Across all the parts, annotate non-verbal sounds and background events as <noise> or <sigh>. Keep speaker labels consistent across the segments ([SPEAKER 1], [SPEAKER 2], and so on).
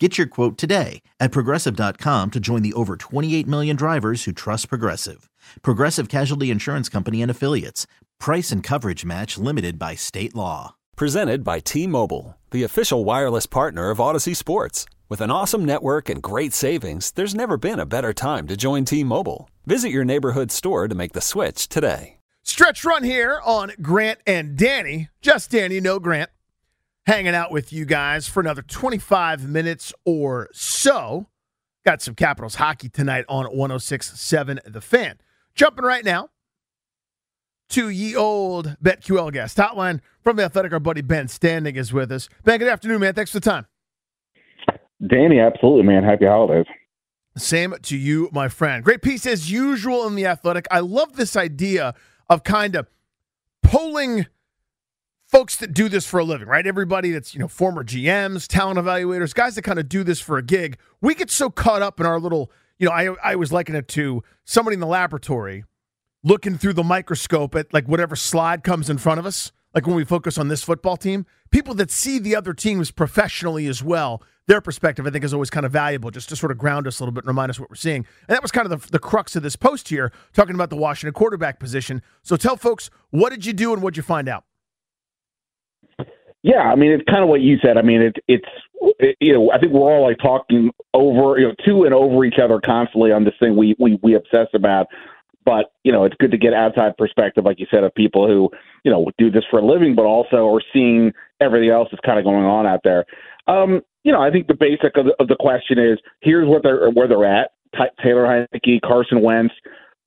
[SPEAKER 1] Get your quote today at progressive.com to join the over 28 million drivers who trust Progressive. Progressive Casualty Insurance Company and Affiliates. Price and coverage match limited by state law.
[SPEAKER 2] Presented by T Mobile, the official wireless partner of Audacy Sports. With an awesome network and great savings, there's never been a better time to join T Mobile. Visit your neighborhood store to make the switch today.
[SPEAKER 3] Stretch run here on Grant and Danny. Just Danny, no Grant hanging out with you guys for another 25 minutes or so. Got some Capitals hockey tonight on 1067 The Fan. Jumping right now to ye old BetQL guest hotline from the Athletic. Our buddy Ben Standig is with us. Ben, good afternoon, man. Thanks for the time.
[SPEAKER 4] Danny, absolutely, man. Happy holidays.
[SPEAKER 3] Same to you, my friend. Great piece as usual in the Athletic. I love this idea of kind of polling folks that do this for a living, right? Everybody that's, you know, former GMs, talent evaluators, guys that kind of do this for a gig. We get so caught up in our little, you know, I, I was liking it to somebody in the laboratory looking through the microscope at like whatever slide comes in front of us, like when we focus on this football team. People that see the other teams professionally as well, their perspective, I think, is always kind of valuable just to sort of ground us a little bit and remind us what we're seeing. And that was kind of the, the crux of this post here, talking about the Washington quarterback position. So tell folks, what did you do and what did you find out?
[SPEAKER 4] Yeah, I mean it's kind of what you said. I mean it, it's it, you know I think we're all like talking over you know to and over each other constantly on this thing we we we obsess about. But you know it's good to get outside perspective, like you said, of people who you know do this for a living, but also are seeing everything else that's kind of going on out there. Um, you know, I think the basic of the, of the question is here's what they're where they're at. Taylor Heinicke, Carson Wentz,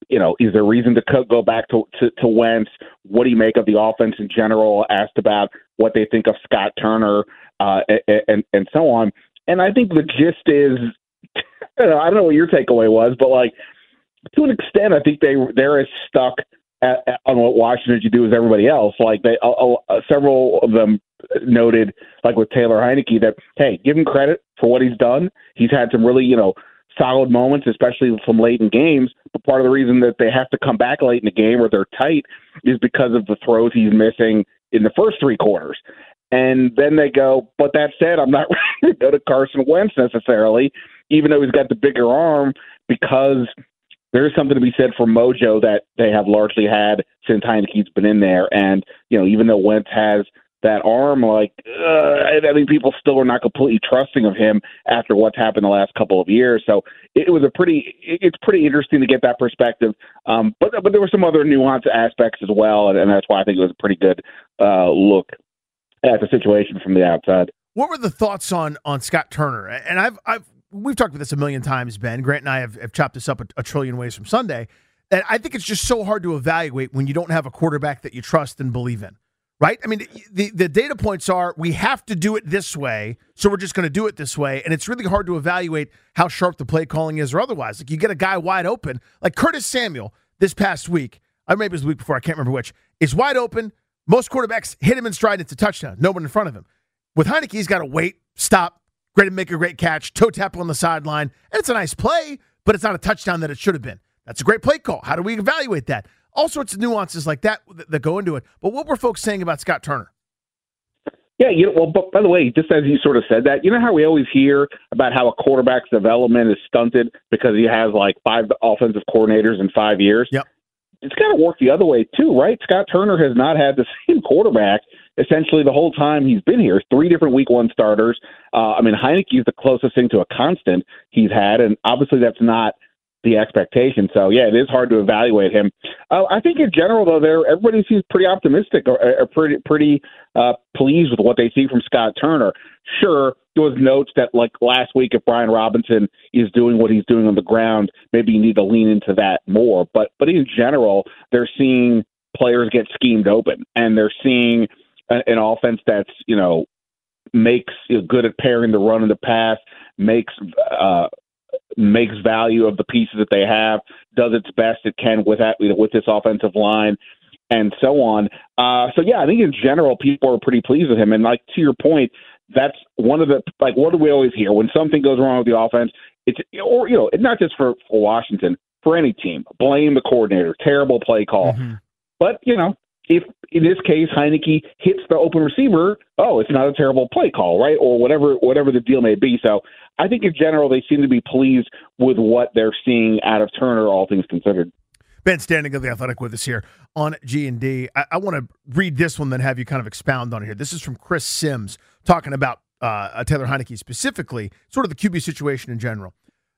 [SPEAKER 4] you know, is there reason to go back to, to, to Wentz? What do you make of the offense in general? Asked about what they think of Scott Turner uh, and and so on. And I think the gist is, <laughs> I don't know what your takeaway was, but like to an extent, I think they they're as stuck at, at, on what Washington should do as everybody else. Like they, uh, several of them noted, like with Taylor Heinicke, that hey, give him credit for what he's done. He's had some really, you know, solid moments, especially from late in games. But part of the reason that they have to come back late in the game or they're tight is because of the throws he's missing in the first three quarters. And then they go, but that said, I'm not <laughs> ready to go to Carson Wentz necessarily, even though he's got the bigger arm, because there is something to be said for mojo that they have largely had since Heinicke's been in there. And, you know, even though Wentz has – that arm, like uh, I think people still are not completely trusting of him after what's happened the last couple of years. So it, was a pretty, it's pretty interesting to get that perspective. Um, but but there were some other nuanced aspects as well, and, and that's why I think it was a pretty good uh, look at the situation from the outside.
[SPEAKER 3] What were the thoughts on on Scott Turner? And I've I've we've talked about this a million times, Ben. Grant and I have, have chopped this up a, a trillion ways from Sunday. And I think it's just so hard to evaluate when you don't have a quarterback that you trust and believe in right? I mean, the, the data points are we have to do it this way, so we're just going to do it this way. And it's really hard to evaluate how sharp the play calling is or otherwise. Like you get a guy wide open, like Curtis Samuel this past week, I maybe it was the week before, I can't remember which, is wide open. Most quarterbacks hit him in stride, it's a touchdown. No one in front of him. With Heinicke, he's got to wait, stop, great to make a great catch, toe tap on the sideline. And it's a nice play, but it's not a touchdown that it should have been. That's a great play call. How do we evaluate that? All sorts of nuances like that that go into it. But what were folks saying about Scott Turner?
[SPEAKER 4] Yeah, you know, well, but by the way, just as you sort of said that, you know how we always hear about how a quarterback's development is stunted because he has like five offensive coordinators in five years?
[SPEAKER 3] Yep.
[SPEAKER 4] It's got to work the other way too, right? Scott Turner has not had the same quarterback essentially the whole time he's been here. Three different week one starters. Uh, I mean, Heinicke is the closest thing to a constant he's had, and obviously that's not – the expectation. So yeah, it is hard to evaluate him. Uh, I think in general though, there everybody seems pretty optimistic or, or pretty pretty uh, pleased with what they see from Scott Turner. Sure, there was notes that like last week, if Brian Robinson is doing what he's doing on the ground, maybe you need to lean into that more. But but in general, they're seeing players get schemed open, and they're seeing an, an offense that's you know makes you know, good at pairing the run and the pass, makes uh, makes value of the pieces that they have, does its best it can with that with this offensive line. and so on. Uh, so yeah, I think in general people are pretty pleased with him. And like to your point, that's one of the like what do we always hear when something goes wrong with the offense? It's or you know, it's not just for, for Washington, for any team. Blame the coordinator, terrible play call. Mm-hmm. But you know, if in this case Heinicke hits the open receiver, oh, it's not a terrible play call, right? Or whatever whatever the deal may be. So I think in general they seem to be pleased with what they're seeing out of Turner, all things considered.
[SPEAKER 3] Ben Standig of the Athletic with us here on G and D. I, I want to read this one, then have you kind of expound on it here. This is from Chris Simms talking about uh, Taylor Heinicke specifically, sort of the QB situation in general.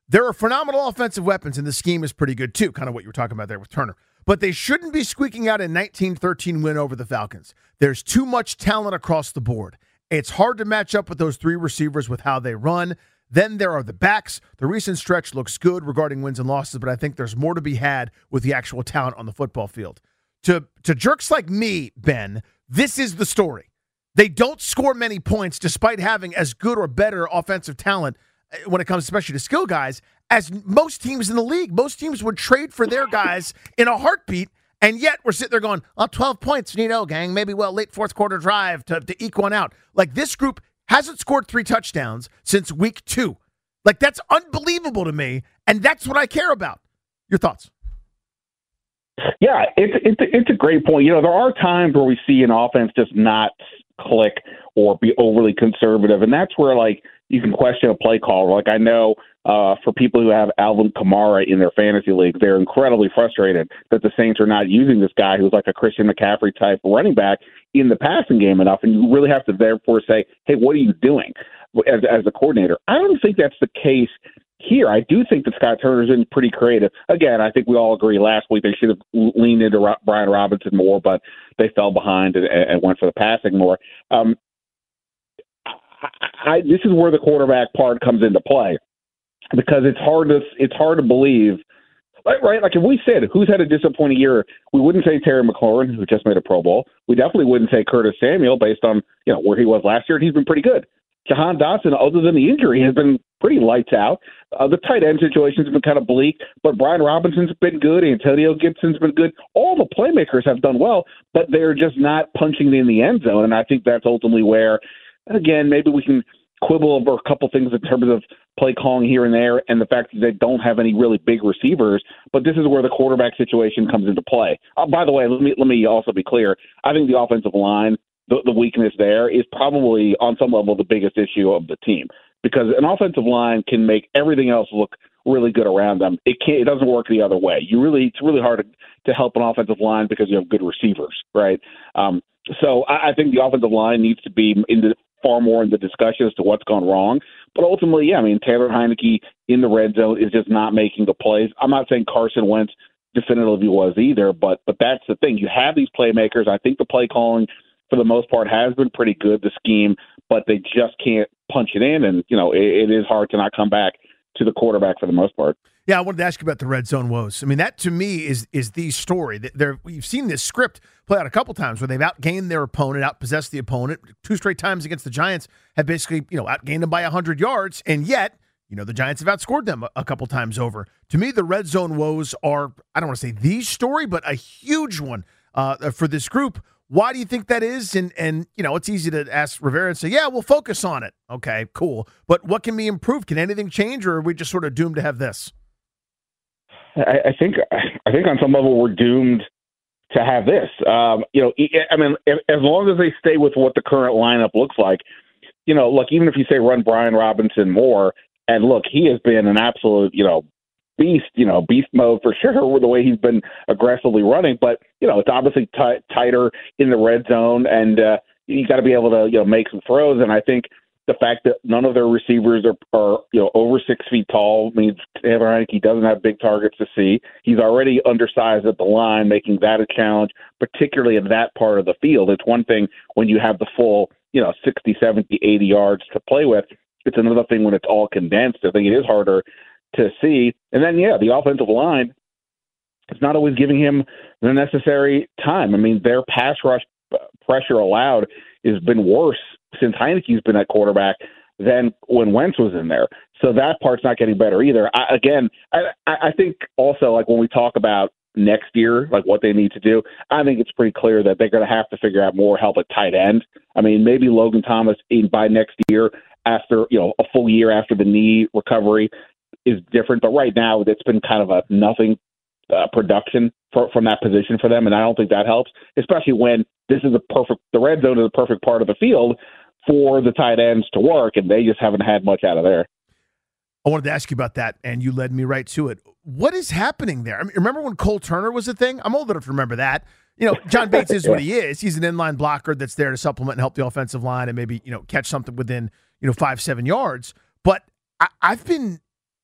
[SPEAKER 3] There are phenomenal offensive weapons, and the scheme is pretty good too. Kind of what you were talking about there with Turner but they shouldn't be squeaking out a 1913 win over the Falcons. There's too much talent across the board. It's hard to match up with those three receivers with how they run. Then there are the backs. The recent stretch looks good regarding wins and losses, but I think there's more to be had with the actual talent on the football field. To to jerks like me, Ben, this is the story. They don't score many points despite having as good or better offensive talent eh, when it comes especially to skill guys as most teams in the league. Most teams would trade for their guys in a heartbeat. And yet we're sitting there going, oh, 12 points, Nito, gang. Maybe, well, late fourth quarter drive to, to eke one out. Like this group hasn't scored three touchdowns since week two. Like that's unbelievable to me. And that's what I care about. Your thoughts?
[SPEAKER 4] Yeah, it's, it's, it's a great point. You know, there are times where we see an offense just not click or be overly conservative. And that's where, like, you can question a play call. Like, I know uh, for people who have Alvin Kamara in their fantasy league, they're incredibly frustrated that the Saints are not using this guy who's like a Christian McCaffrey type running back in the passing game enough. And you really have to therefore say, hey, what are you doing as, as a coordinator? I don't think that's the case here. I do think that Scott Turner's been pretty creative. Again, I think we all agree last week they should have leaned into Brian Robinson more, but they fell behind and, and went for the passing more. Um, I, this is where the quarterback part comes into play because it's hard to it's hard to believe. Right, right. Like if we said who's had a disappointing year, we wouldn't say Terry McLaurin, who just made a Pro Bowl. We definitely wouldn't say Curtis Samuel based on you know where he was last year. He's been pretty good. Jahan Dotson, other than the injury, has been pretty lights out. Uh, the tight end situation has been kind of bleak, but Brian Robinson's been good. Antonio Gibson's been good. All the playmakers have done well, but they're just not punching in the end zone. And I think that's ultimately where, again, maybe we can quibble over a couple things in terms of play calling here and there and the fact that they don't have any really big receivers. But this is where the quarterback situation comes into play. Uh, by the way, let me let me also be clear. I think the offensive line, the, the weakness there is probably on some level the biggest issue of the team because an offensive line can make everything else look really good around them. It can't. It doesn't work the other way. You really, it's really hard to, to help an offensive line because you have good receivers, right? Um, so I think the offensive line needs to be in the far more in the discussion as to what's gone wrong. But ultimately, yeah, I mean, Taylor Heinicke in the red zone is just not making the plays. I'm not saying Carson Wentz definitively was either, but but that's the thing. You have these playmakers. I think the play calling for the most part has been pretty good. The scheme, but they just can't punch it in, and you know it, it is hard to not come back to the quarterback for the most part.
[SPEAKER 3] Yeah, I wanted to ask you about the red zone woes. I mean, that to me is is the story. There, we've seen this script play out a couple times where they've outgained their opponent, outpossessed the opponent. Two straight times against the Giants have basically, you know, outgained them by hundred yards, and yet, you know, the Giants have outscored them a, couple times over. To me, the red zone woes are I don't want to say the story, but a huge one uh, for this group. Why do you think that is? And and you know, it's easy to ask Rivera and say, "Yeah, we'll focus on it." Okay, cool. But what can be improved? Can anything change, or are we just sort of doomed to have this?
[SPEAKER 4] I, I think I think on some level we're doomed to have this. Um, you know, I mean, as long as they stay with what the current lineup looks like, you know, look, even if you say run Brian Robinson more, and look, he has been an absolute, you know, beast, you know, beast mode for <laughs> sure with the way he's been aggressively running. But you know, it's obviously t- tighter in the red zone, and uh, you got to be able to you know make some throws. And I think the fact that none of their receivers are, are you know over six feet tall means Taylor Heinicke doesn't have big targets to see. He's already undersized at the line, making that a challenge, particularly in that part of the field. It's one thing when you have the full you know 60, 70, 80 yards to play with. It's another thing when it's all condensed. I think it is harder to see. And then yeah, the offensive line is not always giving him the necessary time. I mean, their pass rush pressure allowed has been worse since Heinicke's been at quarterback than when Wentz was in there. So that part's not getting better either. I, again, I, I think also like when we talk about next year, like what they need to do, I think it's pretty clear that they're going to have to figure out more help at tight end. I mean, maybe Logan Thomas in by next year after you know a full year after the knee recovery is different, but right now it's been kind of a nothing uh, production for, from that position for them, and I don't think that helps, especially when this is a perfect the red zone is a perfect part of the field for the tight ends to work, and they just haven't had much out of there.
[SPEAKER 3] I wanted to ask you about that, and you led me right to it. What is happening there? I mean, remember when Cole Turner was a thing? I'm old enough to remember that. You know, John <laughs> Bates is what he is. He's an inline blocker that's there to supplement and help the offensive line and maybe you know catch something within you know five seven yards. But I, have been,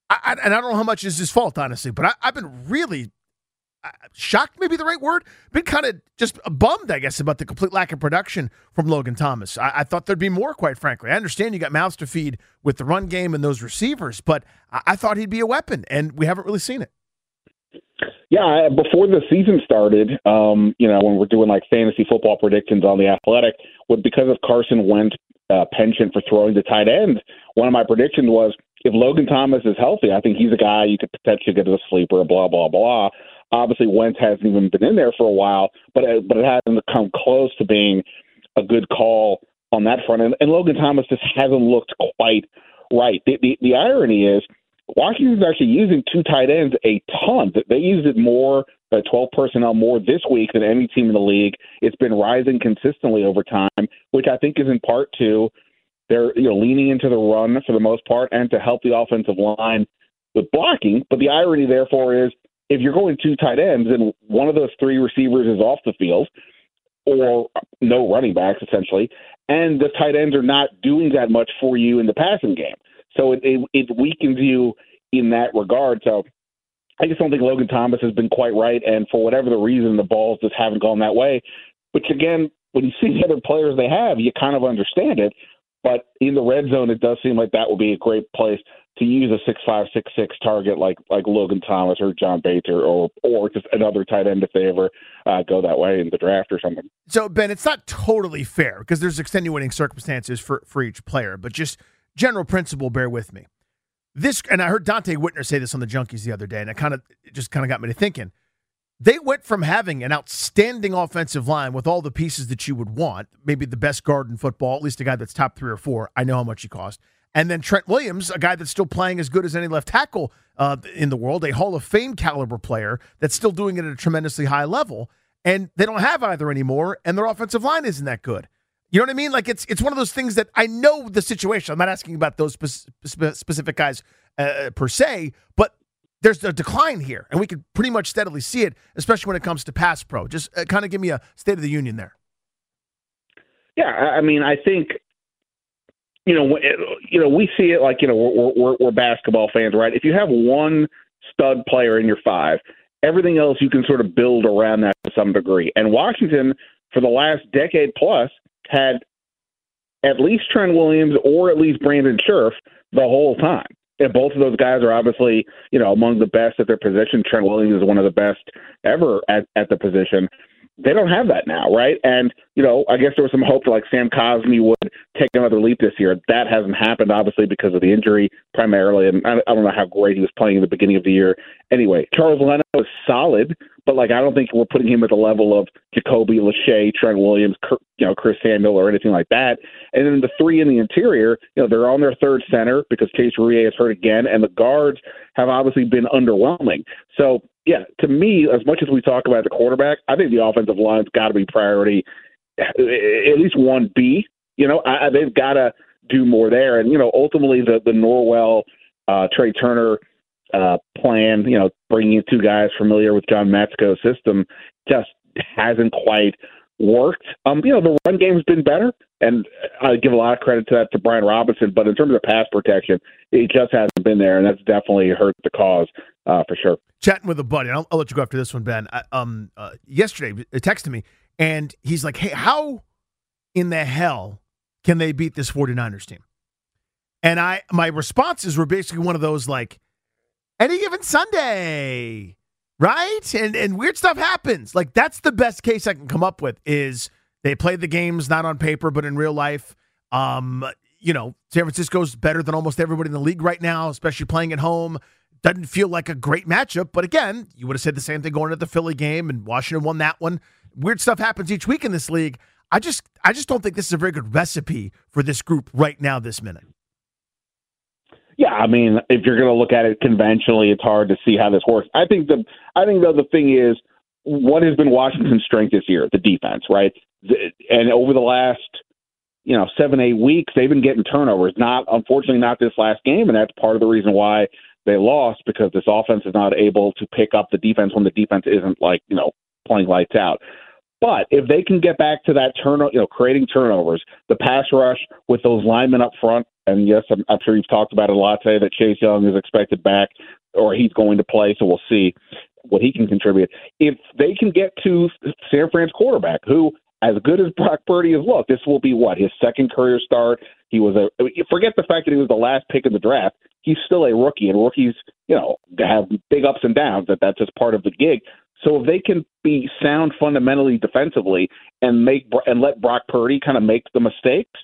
[SPEAKER 3] I, and I don't know how much is his fault, honestly, but I, I've been really shocked, maybe the right word, been kind of just bummed, I guess, about the complete lack of production from Logan Thomas. I, I, thought there'd be more, quite frankly. I understand you got mouths to feed with the run game and those receivers, but I, I thought he'd be a weapon, and we haven't really seen it.
[SPEAKER 4] Yeah, before the season started, um, you know, when we're doing like fantasy football predictions on the Athletic, because of Carson Wentz uh, penchant for throwing the tight end, one of my predictions was if Logan Thomas is healthy, I think he's a guy you could potentially get as a sleeper. Blah blah blah. Obviously, Wentz hasn't even been in there for a while, but it, but it hasn't come close to being a good call on that front. And, and Logan Thomas just hasn't looked quite right. The, the, the irony is Washington's actually using two tight ends a ton. They used it more, uh, 12 personnel more this week than any team in the league. It's been rising consistently over time, which I think is in part to they're you know leaning into the run for the most part and to help the offensive line with blocking. But the irony, therefore, is if you're going two tight ends and one of those three receivers is off the field or no running backs essentially, and the tight ends are not doing that much for you in the passing game. So it, it, it weakens you in that regard. So I just don't think Logan Thomas has been quite right. And for whatever the reason, the balls just haven't gone that way. Which again, when you see the other players they have, you kind of understand it. But in the red zone, it does seem like that would be a great place to use a six five six six target like like Logan Thomas or John Bates or or, just another tight end if they ever uh, go that way in the draft or something.
[SPEAKER 3] So Ben, it's not totally fair because there's extenuating circumstances for for each player, but just general principle, bear with me. This and I heard Donte Whitner say this on the Junkies the other day, and it kind of just kind of got me to thinking. They went from having an outstanding offensive line with all the pieces that you would want, maybe the best guard in football, at least a guy that's top three or four. I know how much he cost and then Trent Williams, a guy that's still playing as good as any left tackle uh, in the world, a Hall of Fame caliber player that's still doing it at a tremendously high level. And they don't have either anymore, and their offensive line isn't that good. You know what I mean? Like it's it's one of those things that I know the situation. I'm not asking about those spe- spe- specific guys uh, per se, but there's a decline here, and we can pretty much steadily see it, especially when it comes to pass pro. Just uh, kind of give me a state of the union there.
[SPEAKER 4] Yeah, I mean, I think you know, you know, we see it like you know we're, we're, we're basketball fans, right? If you have one stud player in your five, everything else you can sort of build around that to some degree. And Washington, for the last decade plus, had at least Trent Williams or at least Brandon Scherff the whole time. And both of those guys are obviously, you know, among the best at their position. Trent Williams is one of the best ever at, at the position they don't have that now, right? And you know, I guess there was some hope that like Sam Cosmi would take another leap this year. That hasn't happened, obviously, because of the injury primarily, and I, I don't know how great he was playing in the beginning of the year. Anyway, Charles Leno is solid, but like I don't think we're putting him at the level of Jacoby Lachey, Trent Williams, you know, Chris Samuel, or anything like that. And then the three in the interior, you know, they're on their third center because Chase Roullier is hurt again, and the guards have obviously been underwhelming. So yeah, to me, as much as we talk about the quarterback, I think the offensive line's got to be priority, at least one B. You know, I, they've got to do more there, and you know, ultimately the the Norwell, uh, Trai Turner uh, plan, you know, bringing in two guys familiar with John Matsko's system, just hasn't quite worked. Um, you know, the run game's been better, and I give a lot of credit to that to Brian Robinson. But in terms of pass protection, it just hasn't been there, and that's definitely hurt the cause uh, for sure.
[SPEAKER 3] Chatting with a buddy, I'll, I'll, let you go after this one, Ben. I, um, uh, yesterday, texted me, and he's like, "Hey, how in the hell can they beat this 49ers team?" And I, my responses were basically one of those like, "Any given Sunday." Right? And and weird stuff happens. Like that's the best case I can come up with is they play the games not on paper but in real life. Um, you know, San Francisco's better than almost everybody in the league right now, especially playing at home. doesn't feel like a great matchup. But again, you would have said the same thing going into the Philly game, and Washington won that one. Weird stuff happens each week in this league. I just, I just don't think this is a very good recipe for this group right now, this minute.
[SPEAKER 4] Yeah, I mean, if you're going to look at it conventionally, it's hard to see how this works. I think the, I think though the thing is, what has been Washington's strength this year? The defense, right? And over the last, you know, seven eight weeks, they've been getting turnovers. Not unfortunately, not this last game, and that's part of the reason why they lost because this offense is not able to pick up the defense when the defense isn't like you know playing lights out. But if they can get back to that turn, you know, creating turnovers, the pass rush with those linemen up front, and yes, I'm, I'm sure you've talked about it a lot today that Chase Young is expected back or he's going to play, so we'll see what he can contribute. If they can get to San Fran's quarterback, who as good as Brock Purdy has looked, this will be what his second career start. He was a forget the fact that he was the last pick in the draft. He's still a rookie, and rookies, you know, have big ups and downs. That that's just part of the gig. So if they can be sound fundamentally defensively and make and let Brock Purdy kind of make the mistakes,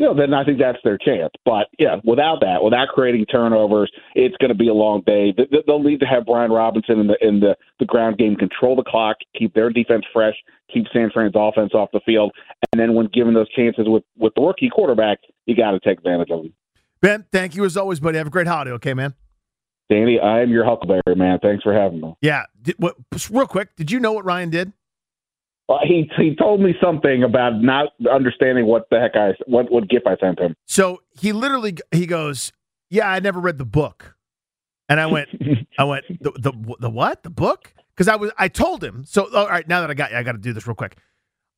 [SPEAKER 4] you know, then I think that's their chance. But yeah, without that, without creating turnovers, it's going to be a long day. They'll need to have Brian Robinson in the in the, the ground game control the clock, keep their defense fresh, keep San Fran's offense off the field, and then when given those chances with with the rookie quarterback, you got to take advantage of them.
[SPEAKER 3] Ben, thank you as always, buddy. Have a great holiday, okay, man.
[SPEAKER 4] Danny, I am your Huckleberry man. Thanks for having me.
[SPEAKER 3] Yeah, did, what, real quick, did you know what Ryan did?
[SPEAKER 4] He he told me something about not understanding what the heck I what what gift I sent him.
[SPEAKER 3] So he literally he goes, "Yeah, I never read the book," and I went, "I went the the, the what the book?" Because I was I told him. So all right, now that I got you, I got to do this real quick.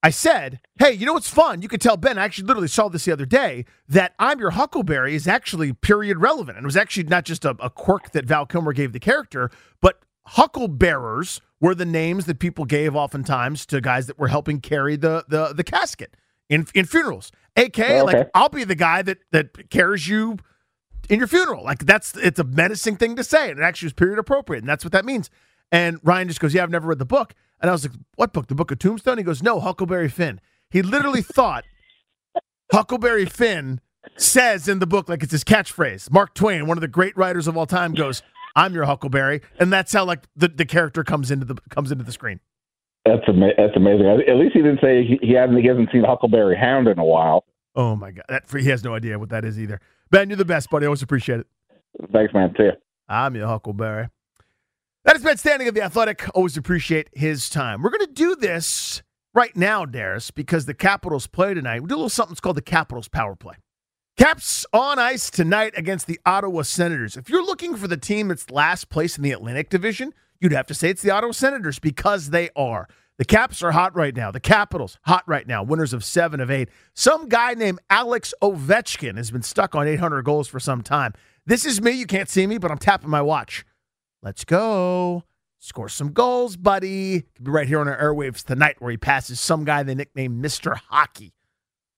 [SPEAKER 3] I said, "Hey, you know what's fun? You could tell Ben. I actually literally saw this the other day that I'm your Huckleberry is actually period relevant, and it was actually not just a, a quirk that Val Kilmer gave the character, but hucklebearers." were the names that people gave oftentimes to guys that were helping carry the the, the casket in in funerals. AK, oh, okay. like I'll be the guy that that carries you in your funeral. Like that's it's a menacing thing to say, and it actually is period appropriate, and that's what that means. And Ryan just goes, "Yeah, I've never read the book." And I was like, "What book? The Book of Tombstone?" He goes, "No, Huckleberry Finn." He literally <laughs> thought Huckleberry Finn says in the book like it's his catchphrase. Mark Twain, one of the great writers of all time, goes, I'm your Huckleberry, and that's how like the, the character comes into the comes into the screen.
[SPEAKER 4] That's ama- that's amazing. At least he didn't say he, he hasn't he hasn't seen Huckleberry Hound in a while.
[SPEAKER 3] Oh my god, that, he has no idea what that is either. Ben, you're the best, buddy. I always appreciate it.
[SPEAKER 4] Thanks, man. See you.
[SPEAKER 3] I'm your Huckleberry. That has been Standig of the Athletic. Always appreciate his time. We're going to do this right now, Darius, because the Capitals play tonight. We do a little something called the Capitals Power Play. Caps on ice tonight against the Ottawa Senators. If you're looking for the team that's last place in the Atlantic Division, you'd have to say it's the Ottawa Senators because they are. The Caps are hot right now. The Capitals, hot right now. Winners of seven of eight. Some guy named Alex Ovechkin has been stuck on 800 goals for some time. This is me. You can't see me, but I'm tapping my watch. Let's go. Score some goals, buddy. Be right here on our airwaves tonight where he passes some guy they nicknamed Mr. Hockey.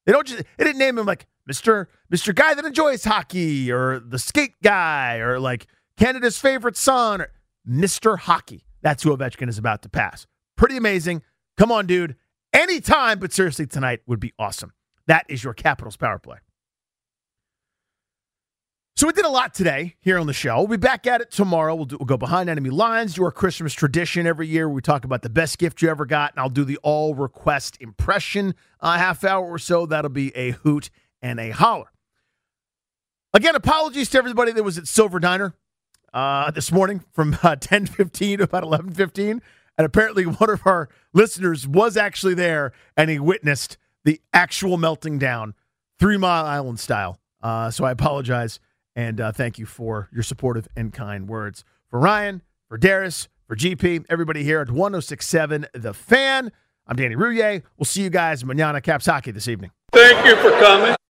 [SPEAKER 3] They don't just they didn't name him like Mr. Mr. Guy that enjoys hockey or the skate guy or like Canada's favorite son or Mr. Hockey. That's who Ovechkin is about to pass. Pretty amazing. Come on, dude. Anytime, but seriously, tonight would be awesome. That is your Capitals power play. So we did a lot today here on the show. We'll be back at it tomorrow. We'll, do, we'll go behind enemy lines, do our Christmas tradition every year. We talk about the best gift you ever got, and I'll do the all request impression a half hour or so. That'll be a hoot and a holler. Again, apologies to everybody that was at Silver Diner uh, this morning from <laughs> uh, 10:15 to about 11:15, and apparently one of our listeners was actually there and he witnessed the actual melting down, Three Mile Island style. Uh, so I apologize and uh, thank you for your supportive and kind words. For Ryan, for Darius, for GP, everybody here at 1067 The Fan. I'm Danny Rouhier. We'll see you guys manana Caps Hockey this evening.
[SPEAKER 5] Thank you for coming.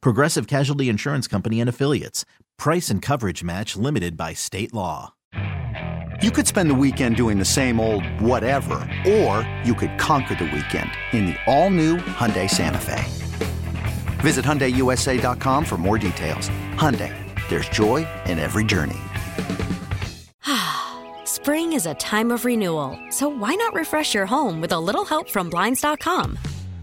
[SPEAKER 1] Progressive Casualty Insurance Company and Affiliates. Price and coverage match limited by state law.
[SPEAKER 5] You could spend the weekend doing the same old whatever, or you could conquer the weekend in the all-new Hyundai Santa Fe. Visit HyundaiUSA.com for more details. Hyundai, there's joy in every journey. <sighs>
[SPEAKER 6] Spring is a time of renewal, so why not refresh your home with a little help from Blinds.com?